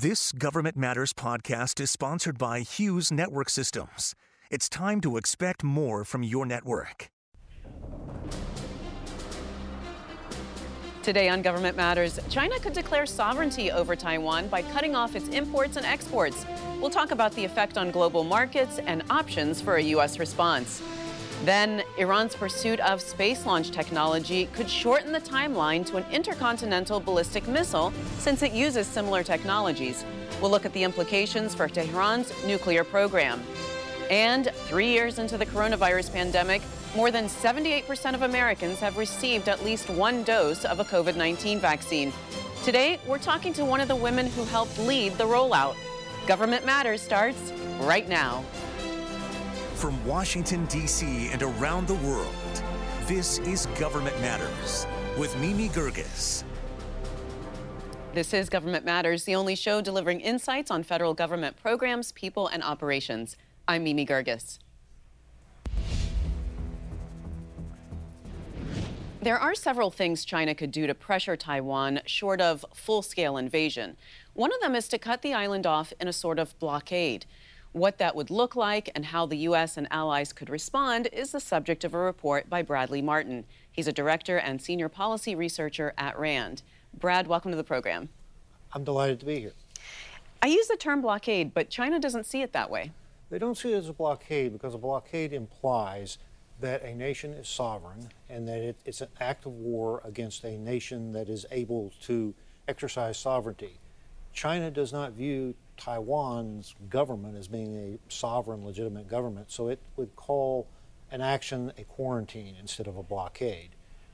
This Government Matters podcast is sponsored by Hughes Network Systems. It's time to expect more from your network. Today on Government Matters, China could declare sovereignty over Taiwan by cutting off its imports and exports. We'll talk about the effect on global markets and options for a U.S. response. Then, Iran's pursuit of space launch technology could shorten the timeline to an intercontinental ballistic missile since it uses similar technologies. We'll look at the implications for Tehran's nuclear program. And three years into the coronavirus pandemic, more than 78% of Americans have received at least one dose of a COVID 19 vaccine. Today, we're talking to one of the women who helped lead the rollout. Government Matters starts right now. From Washington, D.C. and around the world, this is Government Matters with Mimi Geerges. This is Government Matters, the only show delivering insights on federal government programs, people, and operations. I'm Mimi Geerges. There are several things China could do to pressure Taiwan short of full scale invasion. One of them is to cut the island off in a sort of blockade. What that would look like and how the U.S. and allies could respond is the subject of a report by Bradley Martin. He's a director and senior policy researcher at RAND. Brad, welcome to the program. I'm delighted to be here. I use the term blockade, but China doesn't see it that way. They don't see it as a blockade because a blockade implies that a nation is sovereign and that it, it's an act of war against a nation that is able to exercise sovereignty. China does not view Taiwan's government as being a sovereign, legitimate government, so it would call an action a quarantine instead of a blockade.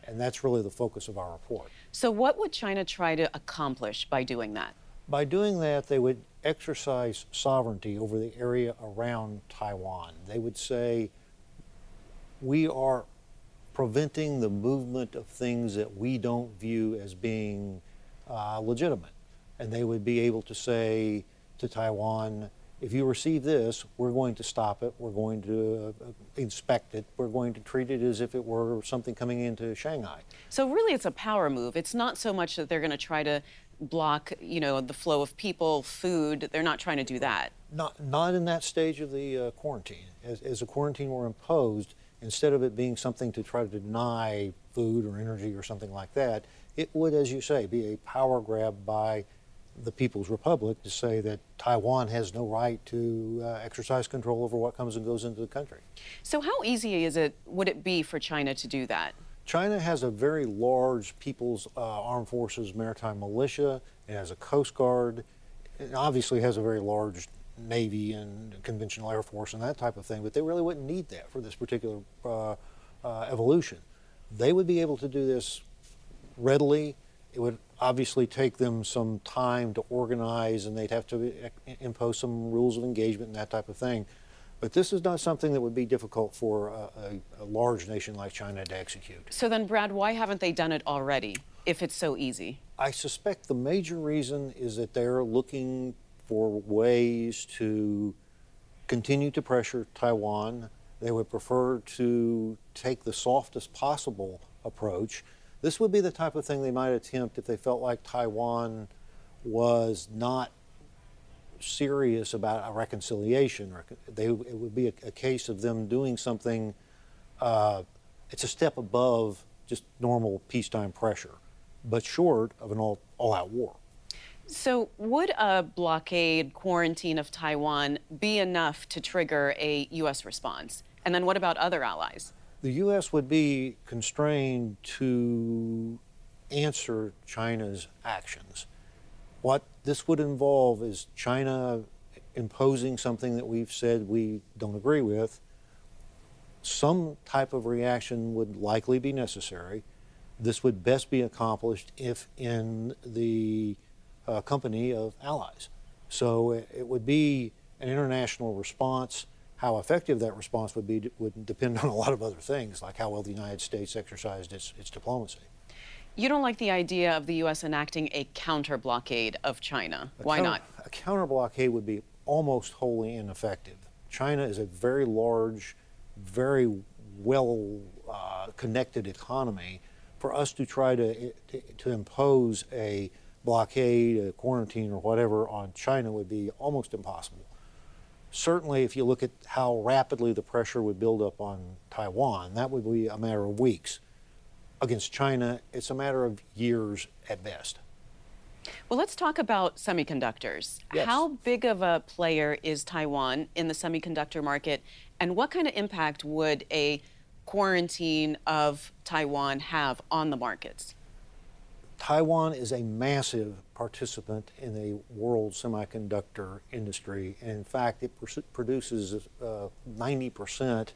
And that's really the focus of our report. So, what would China try to accomplish by doing that? By doing that, they would exercise sovereignty over the area around Taiwan. They would say, We are preventing the movement of things that we don't view as being uh, legitimate. And they would be able to say, to Taiwan, if you receive this, we're going to stop it, we're going to uh, inspect it, we're going to treat it as if it were something coming into Shanghai. So really it's a power move. It's not so much that they're going to try to block, you know, the flow of people, food. They're not trying to do that. Not, not in that stage of the uh, quarantine. As, as a quarantine were imposed, instead of it being something to try to deny food or energy or something like that, it would, as you say, be a power grab by the People's Republic to say that Taiwan has no right to uh, exercise control over what comes and goes into the country. So, how easy is it, would it be for China to do that? China has a very large People's uh, Armed Forces maritime militia, it has a Coast Guard, it obviously has a very large Navy and conventional Air Force and that type of thing, but they really wouldn't need that for this particular uh, uh evolution. They would be able to do this readily. It would obviously take them some time to organize and they'd have to eh, impose some rules of engagement and that type of thing. But this is not something that would be difficult for a, a, a, large nation like China to execute. So then, Brad, why haven't they done it already if it's so easy? I suspect the major reason is that they're looking for ways to continue to pressure Taiwan. They would prefer to take the softest possible approach this would be the type of thing they might attempt if they felt like Taiwan was not serious about a reconciliation. They, it would be a, a case of them doing something. Uh, it's a step above just normal peacetime pressure, but short of an all, all-out war. So, would a blockade, quarantine of Taiwan be enough to trigger a U.S. response? And then, what about other allies? The U.S. would be constrained to answer China's actions. What this would involve is China imposing something that we've said we don't agree with. Some type of reaction would likely be necessary. This would best be accomplished if in the uh, company of allies. So it would be an international response how effective that response would be would depend on a lot of other things, like how well the United States exercised its, its diplomacy. You don't like the idea of the U.S. enacting a counter blockade of China. A Why counter, not? A counter blockade would be almost wholly ineffective. China is a very large, very well uh, connected economy. For us to try to, to, to impose a blockade, a quarantine, or whatever on China would be almost impossible. Certainly, if you look at how rapidly the pressure would build up on Taiwan, that would be a matter of weeks. Against China, it's a matter of years at best. Well, let's talk about semiconductors. Yes. How big of a player is Taiwan in the semiconductor market, and what kind of impact would a quarantine of Taiwan have on the markets? Taiwan is a massive participant in the world semiconductor industry. And in fact, it pr- produces uh, 90%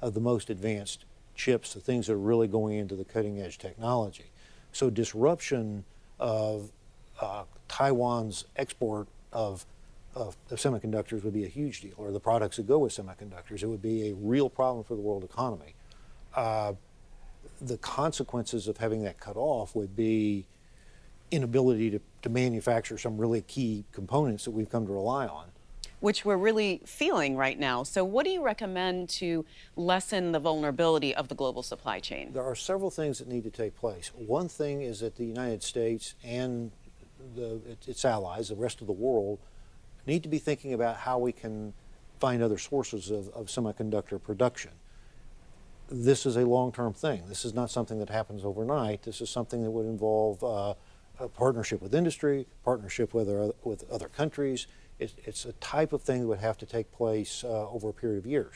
of the most advanced chips, the things that are really going into the cutting edge technology. So, disruption of uh, Taiwan's export of, of, of, semiconductors would be a huge deal, or the products that go with semiconductors. It would be a real problem for the world economy. Uh, the consequences of having that cut off would be inability to, to manufacture some really key components that we've come to rely on. Which we're really feeling right now. So, what do you recommend to lessen the vulnerability of the global supply chain? There are several things that need to take place. One thing is that the United States and the, its allies, the rest of the world, need to be thinking about how we can find other sources of, of semiconductor production this is a long-term thing. This is not something that happens overnight. This is something that would involve uh, a partnership with industry, partnership with, our, with other countries. It's, it's, a type of thing that would have to take place uh, over a period of years.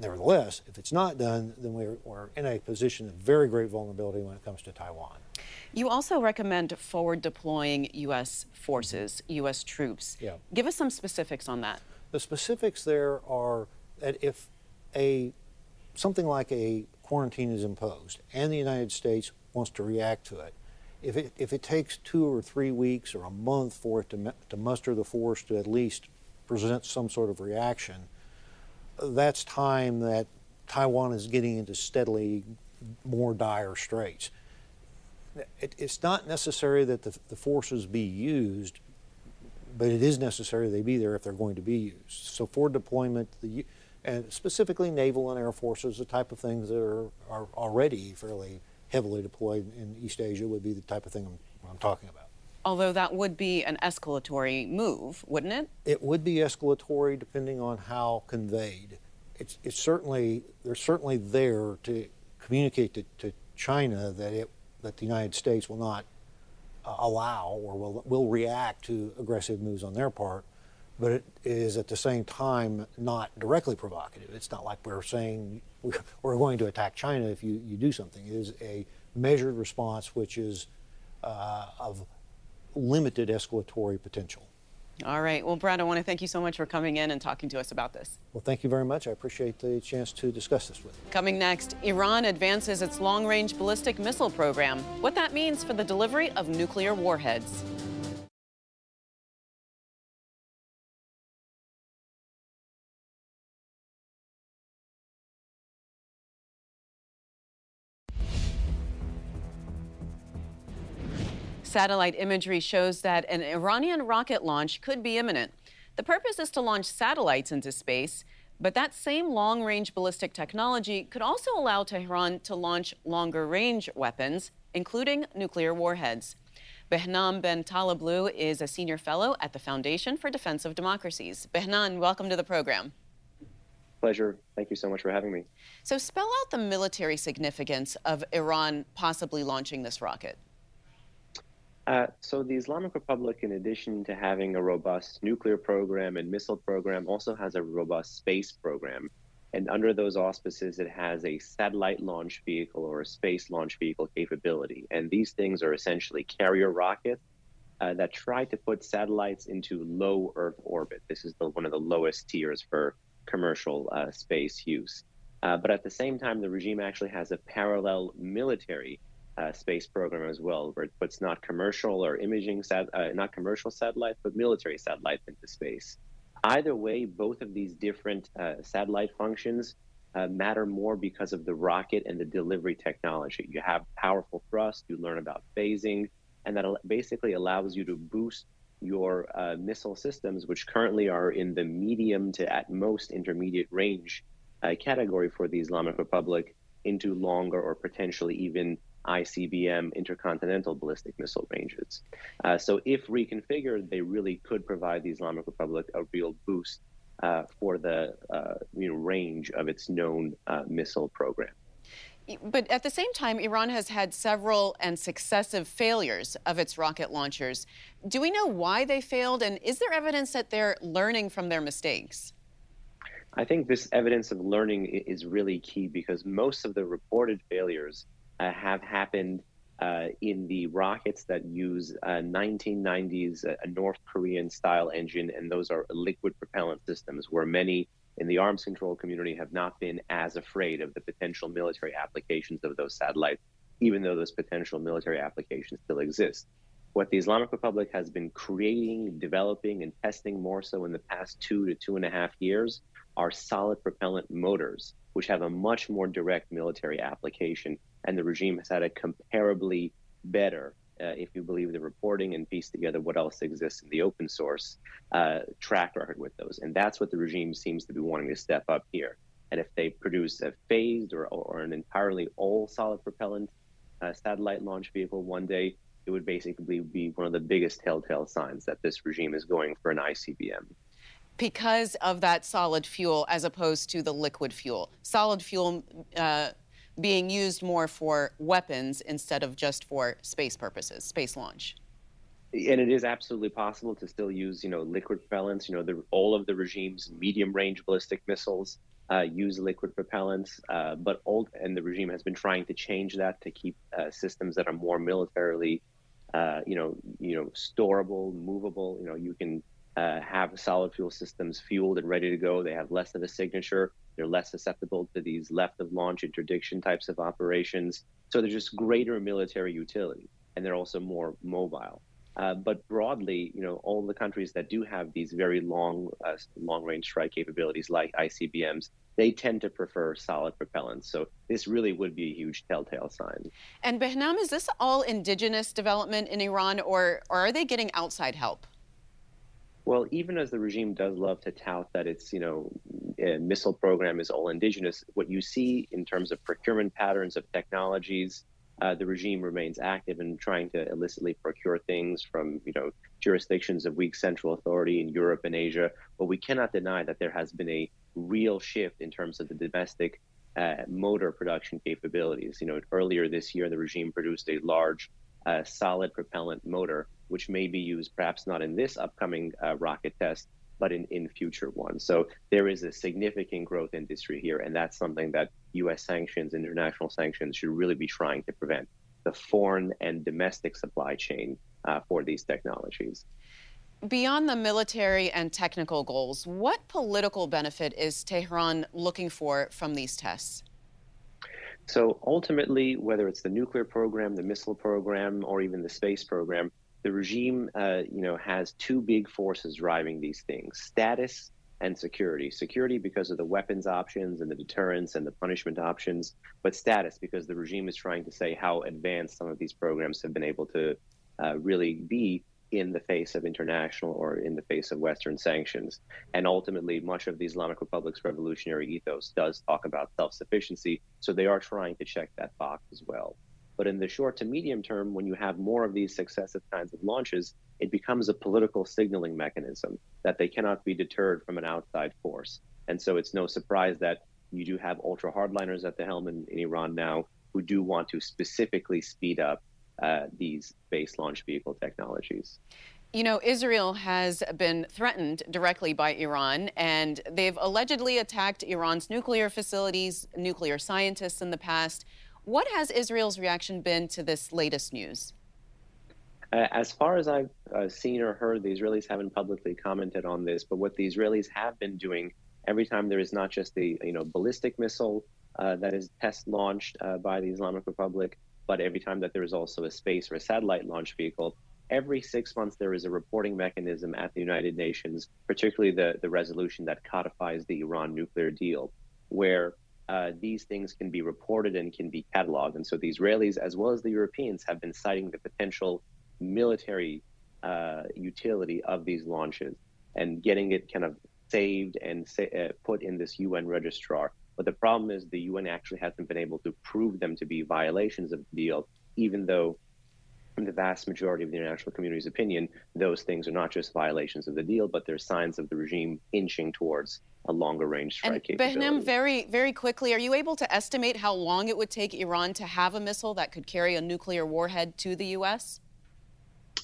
Nevertheless, if it's not done, then we're, we're, in a position of very great vulnerability when it comes to Taiwan. You also recommend forward deploying U.S. forces, U.S. troops. Yeah. Give us some specifics on that. The specifics there are that if a something like a quarantine is imposed and the United States wants to react to it, if it, if it takes two or three weeks or a month for it to, to muster the force to at least present some sort of reaction, that's time that Taiwan is getting into steadily more dire straits. It, it's not necessary that the, the forces be used, but it is necessary they be there if they're going to be used. So for deployment, the, and specifically naval and air forces, the type of things that are, are already fairly heavily deployed in East Asia would be the type of thing I'm, I'm talking about. Although that would be an escalatory move, wouldn't it? It would be escalatory depending on how conveyed. It's, it's certainly they're certainly there to communicate to, to China that it that the United States will not uh, allow or will will react to aggressive moves on their part but it is at the same time not directly provocative. It's not like we're saying we're going to attack China if you, you do something. It is a measured response which is uh, of limited escalatory potential. All right. Well, Brad, I want to thank you so much for coming in and talking to us about this. Well, thank you very much. I appreciate the chance to discuss this with you. Coming next, Iran advances its long range ballistic missile program, what that means for the delivery of nuclear warheads. Satellite imagery shows that an Iranian rocket launch could be imminent. The purpose is to launch satellites into space, but that same long range ballistic technology could also allow Tehran to launch longer range weapons, including nuclear warheads. Behnam Ben Taleblu is a senior fellow at the Foundation for Defense of Democracies. Behnam, welcome to the program. Pleasure. Thank you so much for having me. So, spell out the military significance of Iran possibly launching this rocket. Uh, so the Islamic Republic, in addition to having a robust nuclear program and missile program, also has a robust space program. And under those auspices, it has a satellite launch vehicle or a space launch vehicle capability. And these things are essentially carrier rockets uh, that try to put satellites into low Earth orbit. This is the, one of the lowest tiers for commercial uh, space use. Uh, but at the same time, the regime actually has a parallel military uh, space program as well, where it puts not commercial or imaging, sat- uh, not commercial satellites, but military satellites into space. Either way, both of these different uh, satellite functions uh, matter more because of the rocket and the delivery technology. You have powerful thrust, you learn about phasing, and that basically allows you to boost your uh, missile systems, which currently are in the medium to at most intermediate range uh, category for the Islamic Republic, into longer or potentially even ICBM intercontinental ballistic missile ranges. Uh, so, if reconfigured, they really could provide the Islamic Republic a real boost uh, for the uh, you know, range of its known uh, missile program. But at the same time, Iran has had several and successive failures of its rocket launchers. Do we know why they failed, and is there evidence that they're learning from their mistakes? I think this evidence of learning is really key because most of the reported failures have happened uh, in the rockets that use uh, 1990s a North Korean style engine, and those are liquid propellant systems, where many in the arms control community have not been as afraid of the potential military applications of those satellites, even though those potential military applications still exist. What the Islamic Republic has been creating, developing, and testing more so in the past two to two and a half years are solid propellant motors, which have a much more direct military application. And the regime has had a comparably better, uh, if you believe the reporting and piece together what else exists in the open source, uh, track record with those. And that's what the regime seems to be wanting to step up here. And if they produce a phased or, or an entirely all solid propellant uh, satellite launch vehicle one day, it would basically be one of the biggest telltale signs that this regime is going for an ICBM because of that solid fuel as opposed to the liquid fuel. Solid fuel uh, being used more for weapons instead of just for space purposes, space launch. And it is absolutely possible to still use, you know, liquid propellants. You know, the, all of the regime's medium-range ballistic missiles uh, use liquid propellants, uh, but old and the regime has been trying to change that to keep uh, systems that are more militarily, uh, you know, you know, storable, movable. You know, you can uh, have solid fuel systems fueled and ready to go. They have less of a signature. They're less susceptible to these left of launch interdiction types of operations. So they're just greater military utility, and they're also more mobile. Uh, but broadly, you know, all the countries that do have these very long, uh, long-range strike capabilities, like ICBMs, they tend to prefer solid propellants. So this really would be a huge telltale sign. And Behnam, is this all indigenous development in Iran, or, or are they getting outside help? Well, even as the regime does love to tout that its, you know, missile program is all indigenous, what you see in terms of procurement patterns of technologies, uh, the regime remains active in trying to illicitly procure things from, you know, jurisdictions of weak central authority in Europe and Asia. But we cannot deny that there has been a real shift in terms of the domestic uh, motor production capabilities. You know, earlier this year, the regime produced a large uh, solid propellant motor which may be used perhaps not in this upcoming uh, rocket test, but in, in future ones. So there is a significant growth industry here, and that's something that U.S. sanctions, international sanctions, should really be trying to prevent the foreign and domestic supply chain uh, for these technologies. Beyond the military and technical goals, what political benefit is Tehran looking for from these tests? So ultimately, whether it's the nuclear program, the missile program, or even the space program, the regime, uh, you know, has two big forces driving these things: status and security. Security because of the weapons options and the deterrence and the punishment options, but status because the regime is trying to say how advanced some of these programs have been able to uh, really be in the face of international or in the face of Western sanctions. And ultimately, much of the Islamic Republic's revolutionary ethos does talk about self sufficiency. So they are trying to check that box as well. But in the short to medium term, when you have more of these successive kinds of launches, it becomes a political signaling mechanism that they cannot be deterred from an outside force. And so it's no surprise that you do have ultra hardliners at the helm in, in Iran now who do want to specifically speed up uh, these space launch vehicle technologies. You know, Israel has been threatened directly by Iran, and they've allegedly attacked Iran's nuclear facilities, nuclear scientists in the past. What has Israel's reaction been to this latest news? Uh, as far as I've uh, seen or heard, the Israelis haven't publicly commented on this. But what the Israelis have been doing every time there is not just the you know ballistic missile uh, that is test launched uh, by the Islamic Republic, but every time that there is also a space or a satellite launch vehicle, every six months there is a reporting mechanism at the United Nations, particularly the the resolution that codifies the Iran nuclear deal, where uh, these things can be reported and can be cataloged. And so the Israelis, as well as the Europeans, have been citing the potential military uh, utility of these launches and getting it kind of saved and sa- uh, put in this UN registrar. But the problem is the UN actually hasn't been able to prove them to be violations of the deal, even though in the vast majority of the international community's opinion, those things are not just violations of the deal, but they're signs of the regime inching towards a longer range strike and capability. Behnam, very, very quickly, are you able to estimate how long it would take Iran to have a missile that could carry a nuclear warhead to the U.S.?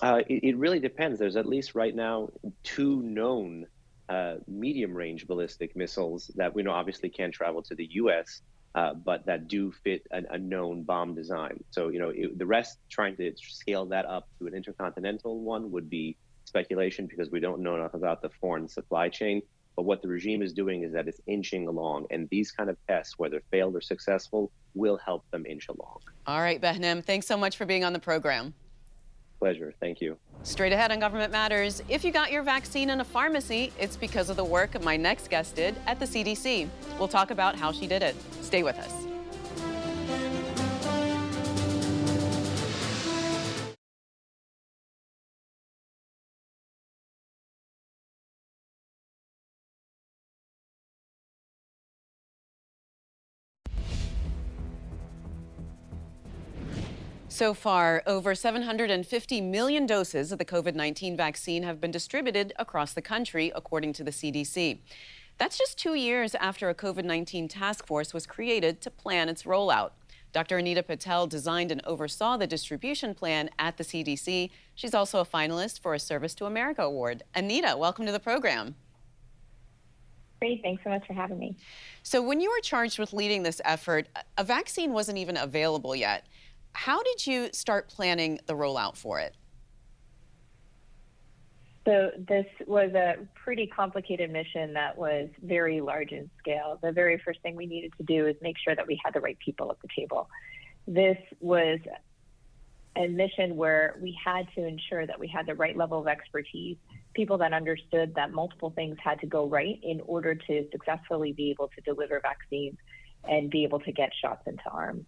Uh, it, it, really depends. There's at least right now two known uh, medium range ballistic missiles that we know obviously can't travel to the U.S uh, but that do fit an, a known bomb design. So, you know, it, the rest, trying to scale that up to an intercontinental one would be speculation because we don't know enough about the foreign supply chain. But what the regime is doing is that it's inching along, and these kind of tests, whether failed or successful, will help them inch along. All right, Behnam, thanks so much for being on the program. Pleasure. Thank you. Straight ahead on Government Matters. If you got your vaccine in a pharmacy, it's because of the work my next guest did at the CDC. We'll talk about how she did it. Stay with us. So far, over 750 million doses of the COVID 19 vaccine have been distributed across the country, according to the CDC. That's just two years after a COVID 19 task force was created to plan its rollout. Dr. Anita Patel designed and oversaw the distribution plan at the CDC. She's also a finalist for a Service to America Award. Anita, welcome to the program. Great. Thanks so much for having me. So, when you were charged with leading this effort, a vaccine wasn't even available yet. How did you start planning the rollout for it? So this was a pretty complicated mission that was very large in scale. The very first thing we needed to do is make sure that we had the right people at the table. This was a mission where we had to ensure that we had the right level of expertise, people that understood that multiple things had to go right in order to successfully be able to deliver vaccines and be able to get shots into arms.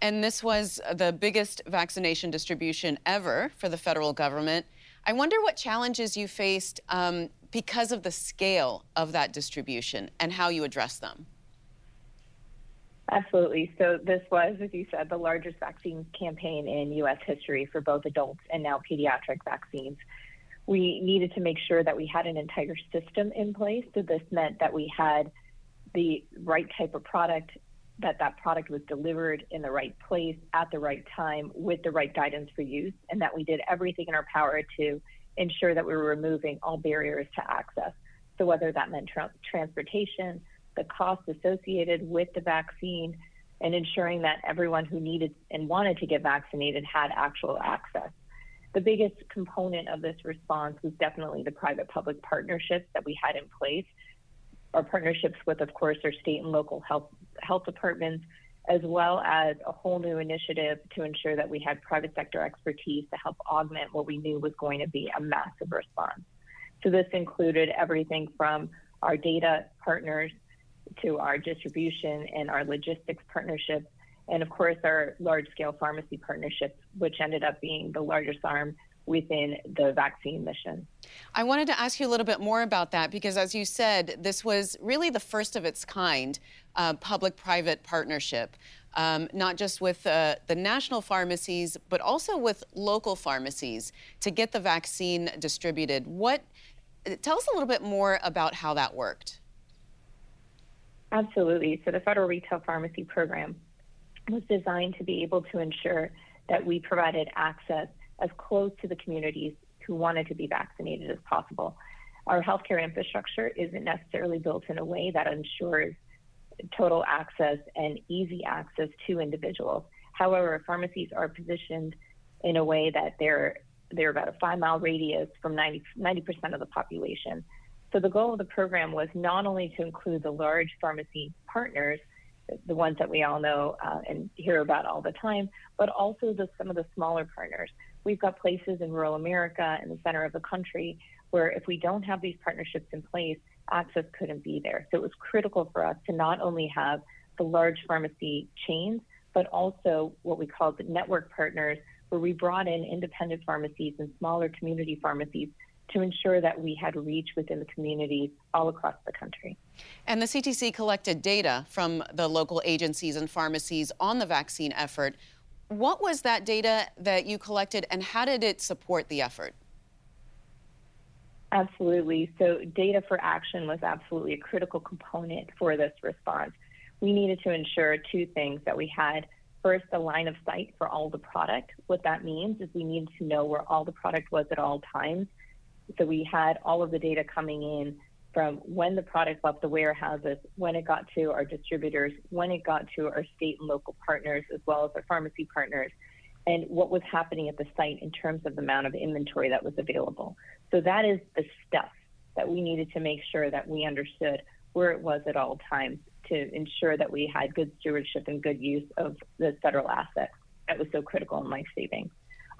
And this was the biggest vaccination distribution ever for the federal government. I wonder what challenges you faced um, because of the scale of that distribution and how you address them. Absolutely. So, this was, as you said, the largest vaccine campaign in U.S. history for both adults and now pediatric vaccines. We needed to make sure that we had an entire system in place. So, this meant that we had the right type of product that that product was delivered in the right place at the right time with the right guidance for use, and that we did everything in our power to ensure that we were removing all barriers to access. So, whether that meant tra- transportation, the costs associated with the vaccine, and ensuring that everyone who needed and wanted to get vaccinated had actual access. The biggest component of this response was definitely the private public partnerships that we had in place our partnerships with, of course, our state and local health health departments, as well as a whole new initiative to ensure that we had private sector expertise to help augment what we knew was going to be a massive response. So this included everything from our data partners to our distribution and our logistics partnerships, and of course our large scale pharmacy partnerships, which ended up being the largest arm within the vaccine mission. I wanted to ask you a little bit more about that because, as you said, this was really the first of its kind uh, public private partnership. Um, not just with uh, the national pharmacies, but also with local pharmacies to get the vaccine distributed. What? Tell us a little bit more about how that worked. Absolutely. So the Federal Retail Pharmacy Program was designed to be able to ensure that we provided access as close to the communities who wanted to be vaccinated as possible. Our healthcare infrastructure isn't necessarily built in a way that ensures total access and easy access to individuals. However, pharmacies are positioned in a way that they're they're about a five mile radius from 90, percent of the population. So the goal of the program was not only to include the large pharmacy partners, the ones that we all know uh, and hear about all the time, but also the, some of the smaller partners We've got places in rural America in the center of the country where if we don't have these partnerships in place, access couldn't be there. So it was critical for us to not only have the large pharmacy chains, but also what we called network partners, where we brought in independent pharmacies and smaller community pharmacies to ensure that we had reach within the communities all across the country. And the CDC collected data from the local agencies and pharmacies on the vaccine effort. What was that data that you collected, and how did it support the effort? Absolutely. So, data for action was absolutely a critical component for this response. We needed to ensure two things that we had first a line of sight for all the product. What that means is we needed to know where all the product was at all times. So, we had all of the data coming in from when the product left the warehouses, when it got to our distributors, when it got to our state and local partners, as well as our pharmacy partners, and what was happening at the site in terms of the amount of inventory that was available. So that is the stuff that we needed to make sure that we understood where it was at all times to ensure that we had good stewardship and good use of the federal asset that was so critical and life saving.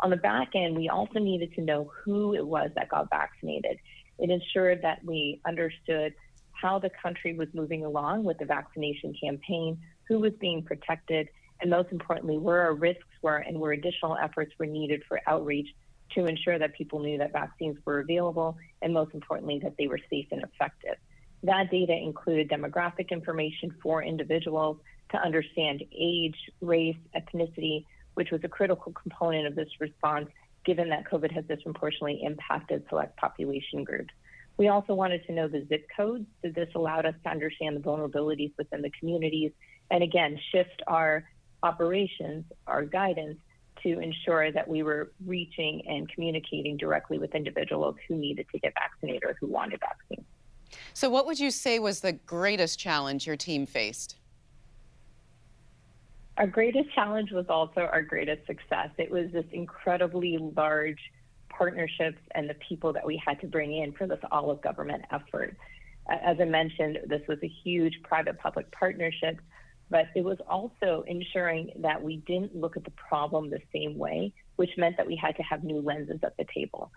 On the back end, we also needed to know who it was that got vaccinated. It ensured that we understood how the country was moving along with the vaccination campaign, who was being protected, and most importantly, where our risks were and where additional efforts were needed for outreach to ensure that people knew that vaccines were available and most importantly that they were safe and effective. That data included demographic information for individuals to understand age, race, ethnicity, which was a critical component of this response given that COVID has disproportionately impacted select population groups. We also wanted to know the zip codes, so this allowed us to understand the vulnerabilities within the communities and again shift our operations, our guidance to ensure that we were reaching and communicating directly with individuals who needed to get vaccinated or who wanted vaccines. So, what would you say was the greatest challenge your team faced? Our greatest challenge was also our greatest success. It was this incredibly large partnerships and the people that we had to bring in for this all of government effort. As I mentioned, this was a huge private public partnership but it was also ensuring that we didn't look at the problem the same way, which meant that we had to have new lenses at the table.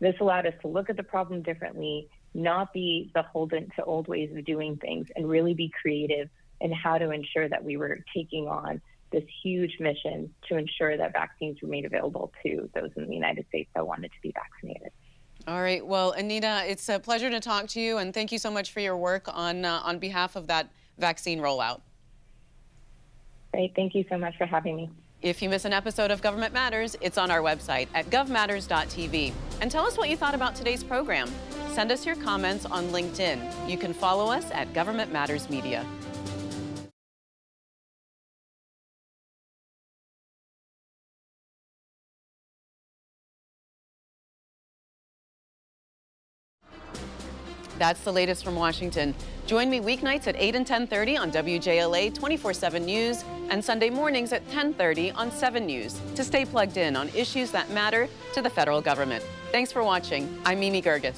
This allowed us to look at the problem differently, not be beholden to old ways of doing things, and really be creative in how to ensure that we were taking on this huge mission to ensure that vaccines were made available to those in the United States that wanted to be vaccinated. All right. Well, Anita, it's a pleasure to talk to you, and thank you so much for your work on uh, on behalf of that vaccine rollout. Great. Thank you so much for having me. If you miss an episode of Government Matters, it's on our website at govmatters.tv. And tell us what you thought about today's program. Send us your comments on LinkedIn. You can follow us at Government Matters Media. That's the latest from Washington. Join me weeknights at 8 and 10:30 on WJLA 24/7 News and Sunday mornings at 10:30 on 7 News to stay plugged in on issues that matter to the federal government. Thanks for watching. I'm Mimi Geerges.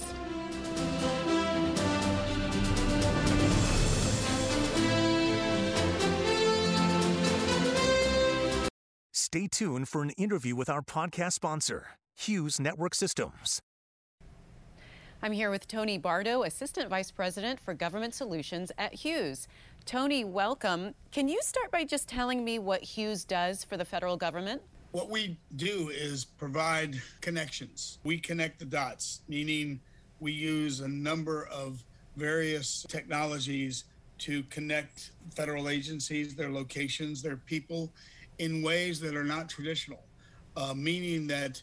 Stay tuned for an interview with our podcast sponsor, Hughes Network Systems. I'm here with Tony Bardo, Assistant Vice President for Government Solutions at Hughes. Tony, welcome. Can you start by just telling me what Hughes does for the federal government? What we do is provide connections. We connect the dots, meaning we use a number of various technologies to connect federal agencies, their locations, their people in ways that are not traditional, uh, meaning that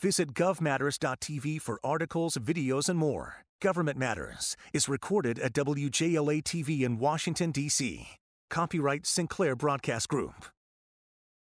Visit govmatters.tv for articles, videos, and more. Government Matters is recorded at WJLA TV in Washington, D.C. Copyright Sinclair Broadcast Group.